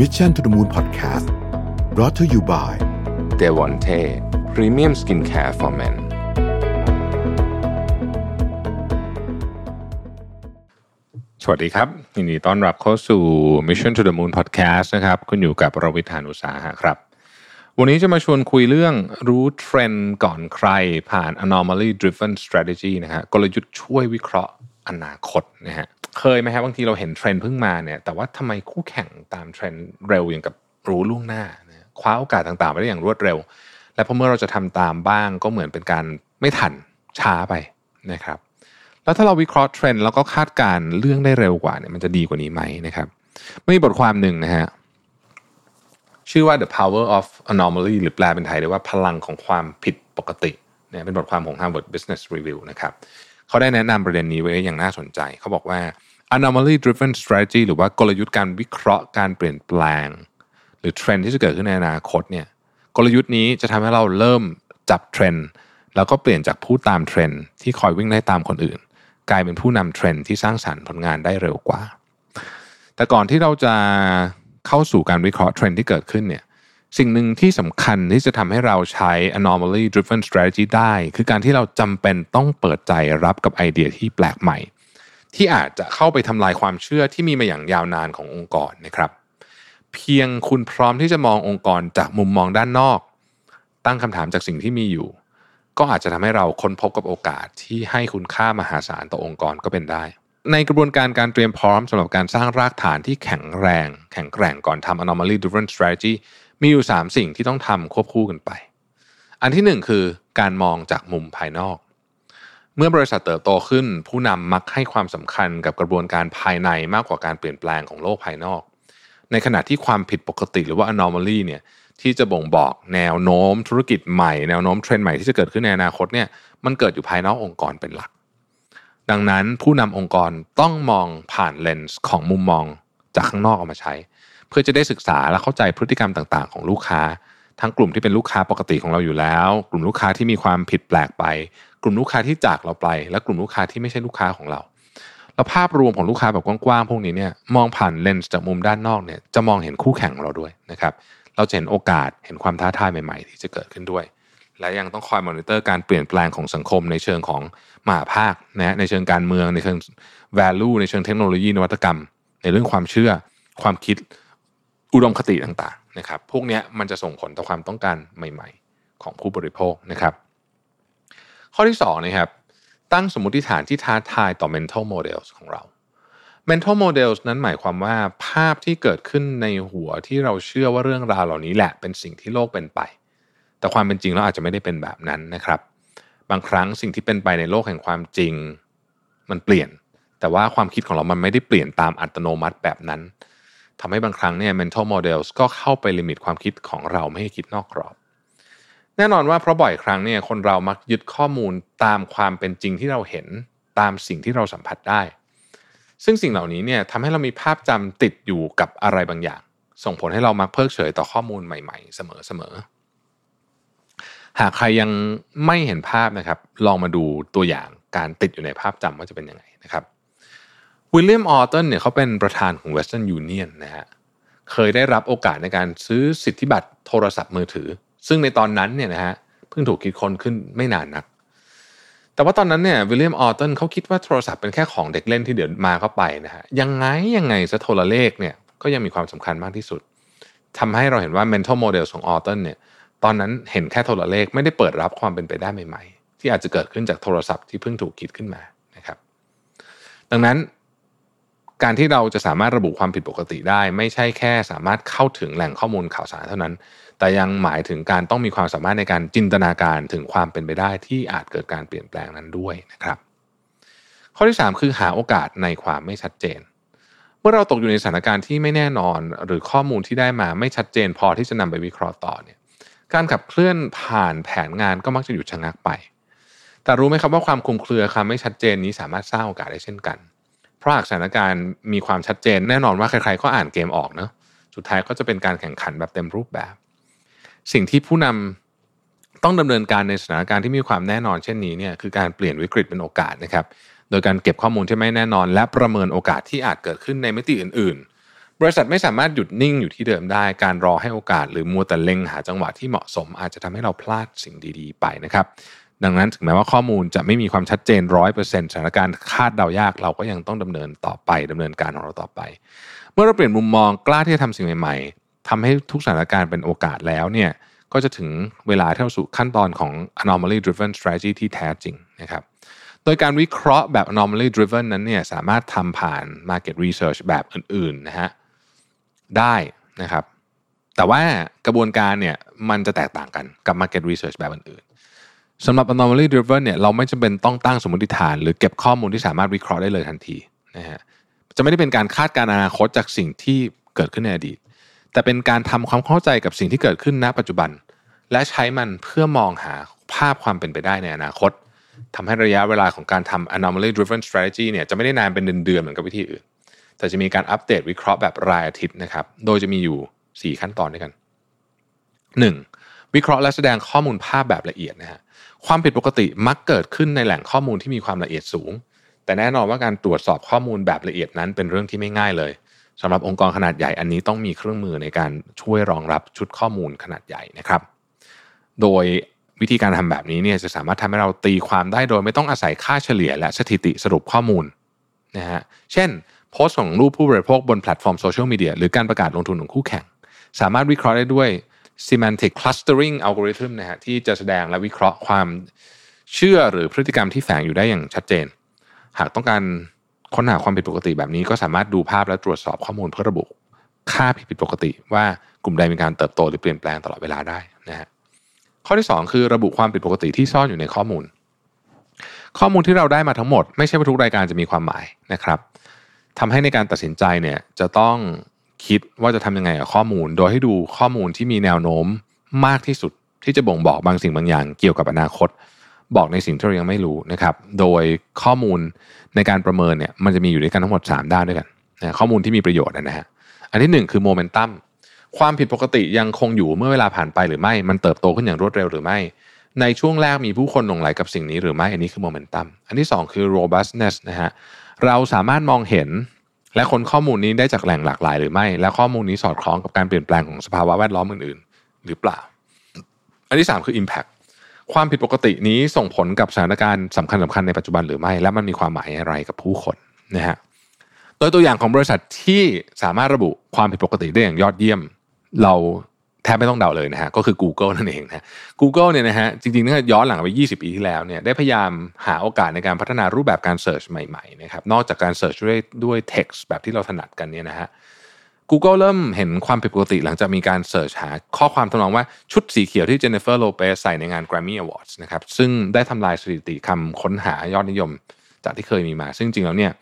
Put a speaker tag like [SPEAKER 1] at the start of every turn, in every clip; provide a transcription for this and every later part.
[SPEAKER 1] Mission to the Moon Podcast brought to you by
[SPEAKER 2] d e v o n t e Premium Skincare for Men สวัสดีครับยินดีต้อนรับเข้าสู่ Mission to the Moon Podcast นะครับ คุณอยู่กับรวิทานุสาหะครับ วันนี้จะมาชวนคุยเรื่องรู้เทรนด์ก่อนใครผ่าน anomaly driven strategy นะฮะกลยุทธ์ช่วยวิเคราะห์อนาคตนะฮะ เคยไหมครับบางทีเราเห็นเทรนด์เพิ่งมาเนี่ย แต่ว่าทำไมคู่แข่งตามเทรนด์เร็วอย่างกับรู้ล่วงหน้านะคว้าโอกาสต่างๆไปได้อย่างรวดเร็ว และพอเมื่อเราจะทำตามบ้างก็เหมือนเป็นการไม่ทันช้าไปนะครับ แล้วถ้าเราวิเคราะห์เทรนด์แล้วก็คาดการณ์เรื่องได้เร็วกว่าเนี่ยมันจะดีกว่านี้ไหมนะครับมีบทความหนึ่งนะฮะชื่อว่า the power of anomaly หรือแปลเป็นไทยได้ว่าพลังของความผิดปกติเนี่ยเป็นบทความของ Harvard Business Review นะครับ เขาได้แนะนำประเด็นนี้ไว้อย่างน่าสนใจ เขาบอกว่า anomaly driven strategy หรือว่ากลยุทธ์การวิเคราะห์การเปลี่ยนแปลง หรือเทรนด์ที่จะเกิดขึ้นในอนาคตเนี่ยกลยุทธ์นี้จะทำให้เราเริ่มจับเทรนด์แล้วก็เปลี่ยนจากผู้ตามเทรนด์ที่คอยวิ่งไล่ตามคนอื่น กลายเป็นผู้นำเทรนด์ที่สร้างสรรค์ผลงานได้เร็วกว่า แต่ก่อนที่เราจะเข้าสู่การวิเคราะห์เทรนด์ที่เกิดขึ้นเนี่ย สิ่งหนึ่งที่สำคัญที่จะทำให้เราใช้ anomaly driven strategy ได้ คือการที่เราจำเป็นต้องเปิดใจรับกับไอเดียที่แปลกใหม่ ที่อาจจะเข้าไปทำลายความเชื่อที่มีมาอย่างยาวนานขององค์กรนะครับ เพียงคุณพร้อมที่จะมององค์กรจากมุมมองด้านนอก ตั้งคำถามจากสิ่งที่มีอยู่ ก็อาจจะทำให้เราค้นพบกับโอกาสที่ให้คุณค่ามหาศาลต่อองค์กรก็เป็นได้ในกระบวนการการเตรียมพร้อมสำหรับการสร้างรากฐานที่แข็งแรง แข็งแกร่งก่อนทำ anomaly driven strategy มีอยู่ 3 สิ่งที่ต้องทำควบคู่กันไป อันที่ 1 คือการมองจากมุมภายนอก เมื่อบริษัทเติบโตขึ้น ผู้นำมักให้ความสำคัญกับกระบวนการภายในมากกว่าการเปลี่ยนแปลงของโลกภายนอก ในขณะที่ความผิดปกติหรือว่า anomaly เนี่ยที่จะบ่งบอกแนวโน้มธุรกิจใหม่แนวโน้มเทรนด์ใหม่ที่จะเกิดขึ้นในอนาคตเนี่ยมันเกิดอยู่ภายนอกองค์กรเป็นหลัก ดังนั้นผู้นำองค์กรต้องมองผ่านเลนส์ของมุมมองจากข้างนอกออกมาใช้ เพื่อจะได้ศึกษาและเข้าใจพฤติกรรมต่าง ๆ ของลูกค้า ทั้งกลุ่มที่เป็นลูกค้าปกติของเราอยู่แล้ว กลุ่มลูกค้าที่มีความผิดแปลกไป กลุ่มลูกค้าที่จากเราไป และกลุ่มลูกค้าที่ไม่ใช่ลูกค้าของเราแล้วภาพรวมของลูกค้าแบบกว้างๆพวกนี้เนี่ยมองผ่านเลนส์จากมุมด้านนอกเนี่ยจะมองเห็นคู่แข่งเราด้วยนะครับเราจะเห็นโอกาสเห็นความท้าทายใหม่ๆ ที่จะเกิดขึ้นด้วย และยังต้องคอยมอนิเตอร์การเปลี่ยนแปลงของสังคมในเชิงของมหาภาคนะในเชิงการเมืองในเชิง value ในเชิงเทคโนโลยีนวัตกรรม ในเรื่องความเชื่อ ความคิด อุดมคติต่างๆนะครับ พวกนี้มันจะส่งผลต่อความต้องการใหม่ ๆ ของผู้บริโภคนะครับ ข้อที่2นะครับ ตั้งสมมติฐานที่ท้าทายต่อ mental models ของเรา mental models นั้นหมายความว่าภาพที่เกิดขึ้นในหัวที่เราเชื่อว่าเรื่องราวเหล่านี้แหละเป็นสิ่งที่โลกเป็นไป แต่ความเป็นจริงแล้วอาจจะไม่ได้เป็นแบบนั้นนะครับ บางครั้งสิ่งที่เป็นไปในโลกแห่งความจริง มันเปลี่ยน แต่ว่าความคิดของเรามันไม่ได้เปลี่ยนตามอัตโนมัติแบบนั้น ทำให้บางครั้งเนี่ย mental models ก็เข้าไปลิมิตความคิดของเราไม่ให้คิดนอกกรอบ แน่นอนว่าเพราะบ่อยครั้งเนี่ยคนเรามักยึดข้อมูลตามความเป็นจริงที่เราเห็นตามสิ่งที่เราสัมผัสได้ ซึ่งสิ่งเหล่านี้เนี่ยทำให้เรามีภาพจำติดอยู่กับอะไรบางอย่าง ส่งผลให้เรามักเพิกเฉยต่อข้อมูลใหม่ ๆ เสมอๆหากใครยังไม่เห็นภาพนะครับ ลองมาดูตัวอย่างการติดอยู่ในภาพจำว่าจะเป็นยังไงนะครับ วิลเลียมออตันเนี่ยเขาเป็นประธานของ Western Union นะฮะเคยได้รับโอกาสในการซื้อสิทธิบัตรโทรศัพท์มือถือ ซึ่งในตอนนั้นเนี่ยนะฮะเพิ่งถูกคิดค้นขึ้นไม่นานนัก แต่ว่าตอนนั้นเนี่ยวิลเลียมออตันเขาคิดว่าโทรศัพท์เป็นแค่ของเด็กเล่นที่เดี๋ยวมาเข้าไปนะฮะยังไงยังไงซะโทรเลขเนี่ยก็ยังมีความสำคัญมากที่สุดทำให้เราเห็นว่า mental model ของออตันเนี่ยตอนนั้นเห็นแค่โทรเลขไม่ได้เปิดรับความเป็นไปได้ใหม่ ๆ ที่อาจจะเกิดขึ้นจากโทรศัพท์ที่เพิ่งถูกคิดขึ้นมานะครับ ดังนั้น การที่เราจะสามารถระบุความผิดปกติได้ ไม่ใช่แค่สามารถเข้าถึงแหล่งข้อมูลข่าวสารเท่านั้น แต่ยังหมายถึงการต้องมีความสามารถในการจินตนาการถึงความเป็นไปได้ที่อาจเกิดการเปลี่ยนแปลงนั้นด้วยนะครับ ข้อที่ 3 คือหาโอกาสในความไม่ชัดเจน เมื่อเราตกอยู่ในสถานการณ์ที่ไม่แน่นอน หรือข้อมูลที่ได้มาไม่ชัดเจน พอที่จะนำไปวิเคราะห์ต่อเนี่ยการขับเคลื่อนผ่านแผนงานก็มักจะหยุดชะงักไป แต่รู้ไหมครับว่าความคลุมเครือความไม่ชัดเจนนี้สามารถสร้างโอกาสได้เช่นกัน เพราะหากสถานการณ์มีความชัดเจน แน่นอนว่าใครๆก็อ่านเกมออกเนะสุดท้ายก็จะเป็นการแข่งขันแบบเต็มรูปแบบ สิ่งที่ผู้นำต้องดำเนินการในสถานการณ์ที่มีความแน่นอนเช่นนี้เนี่ยคือการเปลี่ยนวิกฤตเป็นโอกาสนะครับ โดยการเก็บข้อมูลที่ไม่แน่นอน และประเมินโอกาสที่อาจเกิดขึ้นในมิติอื่น ๆ บริษัทไม่สามารถหยุดนิ่งอยู่ที่เดิมได้ การรอให้โอกาส หรือมัวแต่เล็งหาจังหวะที่เหมาะสม อาจจะทำให้เราพลาดสิ่งดี ๆ ไปนะครับ ดังนั้นถึงแม้ว่าข้อมูลจะไม่มีความชัดเจนร้อยเปอร์เซ็นต์สถานการณ์คาดเดายาก เราก็ยังต้องดำเนินต่อไปดำเนินการของเราต่อไป เมื่อเราเปลี่ยนมุมมองกล้าที่จะทำสิ่งใหม่ ๆทำให้ทุกสถานการณ์เป็นโอกาสแล้วเนี่ยก็จะถึงเวลาที่เราสู่ขั้นตอนของ anomaly driven strategy ที่แท้จริงนะครับโดยการวิเคราะห์แบบ anomaly driven นั้นเนี่ยสามารถทำผ่าน market research แบบอื่นๆนะฮะได้นะครับ แต่ว่ากระบวนการเนี่ยมันจะแตกต่างกันกับ market research แบบอื่น สำหรับ anomaly driven เนี่ยเราไม่จำเป็นต้องตั้งสมมติฐาน หรือเก็บข้อมูลที่สามารถวิเคราะห์ได้เลยทันทีนะฮะจะไม่ได้เป็นการคาดการณ์อนาคตจากสิ่งที่เกิดขึ้นในอดีต แต่เป็นการทำความเข้าใจกับสิ่งที่เกิดขึ้นณ ปัจจุบัน และใช้มันเพื่อมองหาภาพความเป็นไปได้ในอนาคตทำให้ระยะเวลาของการทำ anomaly driven strategy เนี่ยจะไม่ได้นานเป็นเดือนๆเหมือนกับวิธีอื่น แต่จะมีการอัปเดตวิเคราะห์แบบรายอาทิตย์นะครับ โดยจะมีอยู่ 4 ขั้นตอนด้วยกัน 1. วิเคราะห์และแสดงข้อมูลภาพแบบละเอียดนะฮะ ความผิดปกติมักเกิดขึ้นในแหล่งข้อมูลที่มีความละเอียดสูง แต่แน่นอนว่าการตรวจสอบข้อมูลแบบละเอียดนั้นเป็นเรื่องที่ไม่ง่ายเลยสำหรับองค์กรขนาดใหญ่อันนี้ต้องมีเครื่องมือในการช่วยรองรับชุดข้อมูลขนาดใหญ่นะครับ โดยวิธีการทำแบบนี้เนี่ยจะสามารถทำให้เราตีความได้โดยไม่ต้องอาศัยค่าเฉลี่ยและสถิติสรุปข้อมูลนะฮะเช่น โพสต์ของรูปผู้บริโภคบนแพลตฟอร์มโซเชียลมีเดียหรือการประกาศลงทุนของคู่แข่ง สามารถวิเคราะห์ได้ด้วย semantic clustering algorithm นะฮะที่จะแสดงและวิเคราะห์ความเชื่อหรือพฤติกรรมที่แฝงอยู่ได้อย่างชัดเจน หากต้องการค้นหาความผิดปกติแบบนี้ก็สามารถดูภาพและตรวจสอบข้อมูลเพื่อระบุ ค่าผิดปกติ ว่ากลุ่มใดมีการเติบโตหรือเปลี่ยนแปลงตลอดเวลาได้นะฮะข้อที่ 2 คือระบุความผิดปกติที่ซ่อนอยู่ในข้อมูล ข้อมูลที่เราได้มาทั้งหมด ไม่ใช่ว่าทุกรายการจะมีความหมายนะครับทำให้ในการตัดสินใจเนี่ยจะต้อง คิดว่าจะทำยังไงกับข้อมูล โดยให้ดูข้อมูลที่มีแนวโน้มมากที่สุดที่จะบ่งบอกบางสิ่งบางอย่างเกี่ยวกับอนาคต บอกในสิ่งที่เรายังไม่รู้นะครับ โดยข้อมูลในการประเมินเนี่ยมันจะมีอยู่ด้วยกันทั้งหมด 3 ด้านด้วยกันนะข้อมูลที่มีประโยชน์นะฮะอันที่ 1 คือโมเมนตัมความผิดปกติยังคงอยู่เมื่อเวลาผ่านไปหรือไม่ มันเติบโตขึ้นอย่างรวดเร็วหรือไม่ ในช่วงแรกมีผู้คนหลงไหลกับสิ่งนี้หรือไม่ อันนี้คือโมเมนตัม อันที่ 2 คือ robustness นะฮะ เราสามารถมองเห็น และคนข้อมูลนี้ได้จากแหล่งหลากหลายหรือไม่ และข้อมูลนี้สอดคล้องกับการเปลี่ยนแปลงของสภาวะแวดล้อมอื่นๆ หรือเปล่า อันที่ 3 คือ impact ความผิดปกตินี้ส่งผลกับสถานการณ์สำคัญสำคัญในปัจจุบันหรือไม่ และมันมีความหมายอะไรกับผู้คนนะฮะโดยตัวอย่างของบริษัทที่สามารถระบุความผิดปกติได้อย่างยอดเยี่ยม เรา แทบไม่ต้องเดาเลยนะฮะก็คือ Google นั่นเองนะ Google เนี่ยนะฮะจริงๆถ้าย้อนหลังไป 20 ปีที่แล้วเนี่ยได้พยายามหาโอกาสในการพัฒนารูปแบบการเสิร์ชใหม่ๆนะครับนอกจากการเสิร์ชด้วยด้วย text แบบที่เราถนัดกันเนี่ยนะฮะ Google เริ่มเห็นความผิดปกติหลังจากมีการเสิร์ชหาข้อความทำนองว่าชุดสีเขียวที่เจนนิเฟอร์โลเปสใส่ในงาน Grammy Awards นะครับซึ่งได้ทำลายสถิติคำค้นหายอดนิยม จากที่เคยมีมา ซึ่งจริงแล้วเนี่ย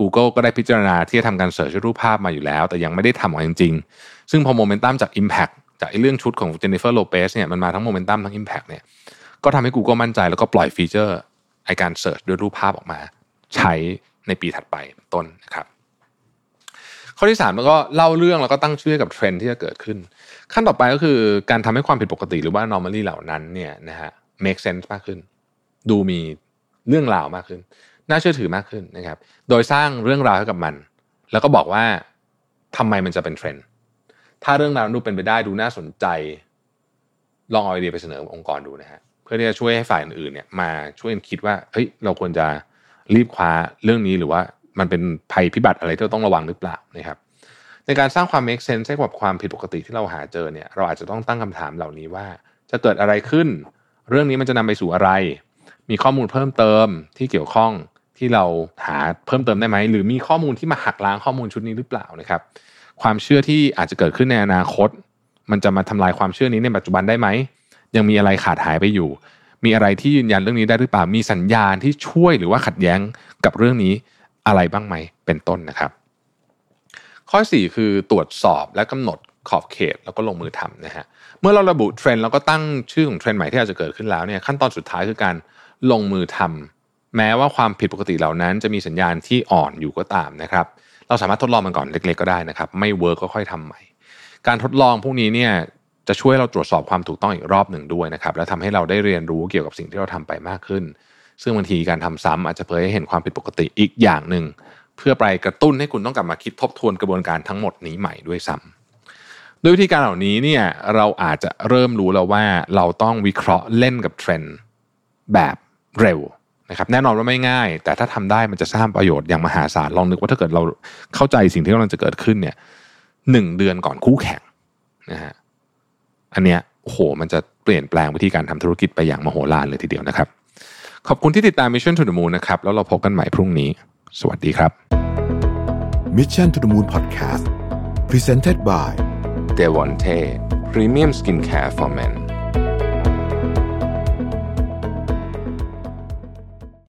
[SPEAKER 2] Google ก็ได้พิจารณาที่จะทำการ search รูปภาพมาอยู่แล้ว แต่ยังไม่ได้ทำออกจริงๆ ซึ่งพอโมเมนตัมจาก Impact จากเรื่องชุดของเจนนิเฟอร์โลเปสเนี่ยมันมาทั้งโมเมนตัมทั้ง Impact เนี่ยก็ทำให้ Google มั่นใจแล้วก็ปล่อย feature ไอการ search ด้วยรูปภาพออกมา ใช้ในปีถัดไปต้นนะครับ ข้อที่3แล้วก็เล่าเรื่องแล้วก็ตั้งชื่อกับเทรนด์ที่จะเกิดขึ้น ขั้นต่อไปก็คือการทำให้ความผิดปกติหรือว่า anomaly เหล่านั้นเนี่ยนะฮะ make sense มากขึ้น ดูมีเรื่องราวมากขึ้น น่าเชื่อถือมากขึ้นนะครับ โดยสร้างเรื่องราวให้กับมัน แล้วก็บอกว่าทำไมมันจะเป็นเทรนด์ ถ้าเรื่องราวดูเป็นไปได้ดูน่าสนใจ ลองเอาไอเดียไปเสนอองค์กรดูนะฮะเพื่อที่จะช่วยให้ฝ่ายอื่นๆเนี่ยมาช่วยคิดว่าเฮ้ยเราควรจะรีบคว้าเรื่องนี้หรือว่ามันเป็นภัยพิบัติอะไรที่เราต้องระวังหรือเปล่านะครับ ในการสร้างความ make sense ให้กับความผิดปกติที่เราหาเจอเนี่ยเราอาจจะต้องตั้งคำถามเหล่านี้ว่า จะเกิดอะไรขึ้น เรื่องนี้มันจะนำไปสู่อะไร มีข้อมูลเพิ่มเติมที่เกี่ยวข้องที่เราหาเพิ่มเติมได้ไหมหรือมีข้อมูลที่มาหักล้างข้อมูลชุดนี้หรือเปล่านะครับ ความเชื่อที่อาจจะเกิดขึ้นในอนาคต มันจะมาทำลายความเชื่อนี้ในปัจจุบันได้ไหม ยังมีอะไรขาดหายไปอยู่ มีอะไรที่ยืนยันเรื่องนี้ได้หรือเปล่า มีสัญญาณที่ช่วยหรือว่าขัดแย้งกับเรื่องนี้อะไรบ้างไหม เป็นต้นนะครับ ข้อ 4 คือตรวจสอบและกำหนดขอบเขตแล้วก็ลงมือทำนะฮะ เมื่อเราระบุเทรนด์แล้วก็ตั้งชื่อของเทรนด์ใหม่ที่อาจจะเกิดขึ้นแล้วเนี่ยขั้นตอนสุดท้ายคือการลงมือทำแม้ว่าความผิดปกติเหล่านั้น จะมีสัญญาณที่อ่อนอยู่ก็ตามนะครับ เราสามารถทดลองมันก่อนเล็ก ๆก็ได้นะครับ ไม่ work ก็ค่อยทำใหม่ การทดลองพวกนี้เนี่ยจะช่วยเราตรวจสอบความถูกต้องอีกรอบหนึ่งด้วยนะครับ และทำให้เราได้เรียนรู้เกี่ยวกับสิ่งที่เราทำไปมากขึ้น ซึ่งบางทีการทำซ้ำอาจจะเผยให้เห็นความผิดปกติอีกอย่างหนึ่งเพื่อไปกระตุ้นให้คุณต้องกลับมาคิดทบทวนกระบวนการทั้งหมดนี้ใหม่ด้วยซ้ำด้วยวิธีการเหล่านี้เนี่ยเราอาจจะเริ่มรู้แล้วว่าเราต้องวิเคราะห์เล่นกับเทรนด์แบบเร็ว นะครับแน่นอนว่าไม่ง่าย แต่ถ้าทำได้มันจะสร้างประโยชน์อย่างมหาศาลลองนึกว่าถ้าเกิดเราเข้าใจสิ่งที่กำลังจะเกิดขึ้นเนี่ยหนึ่งเดือนก่อนคู่แข่งนะฮะอันเนี้ยโอ้โหมันจะเปลี่ยนแปลงวิธีการทำธุรกิจไปอย่างมโหฬารเลยทีเดียวนะครับ ขอบคุณที่ติดตาม Mission to the Moon นะครับแล้วเราพบกันใหม่พรุ่งนี้ สวัสดีครับ
[SPEAKER 1] Mission to the Moon Podcast Presented by
[SPEAKER 2] d e v o n t e Premium Skincare for Men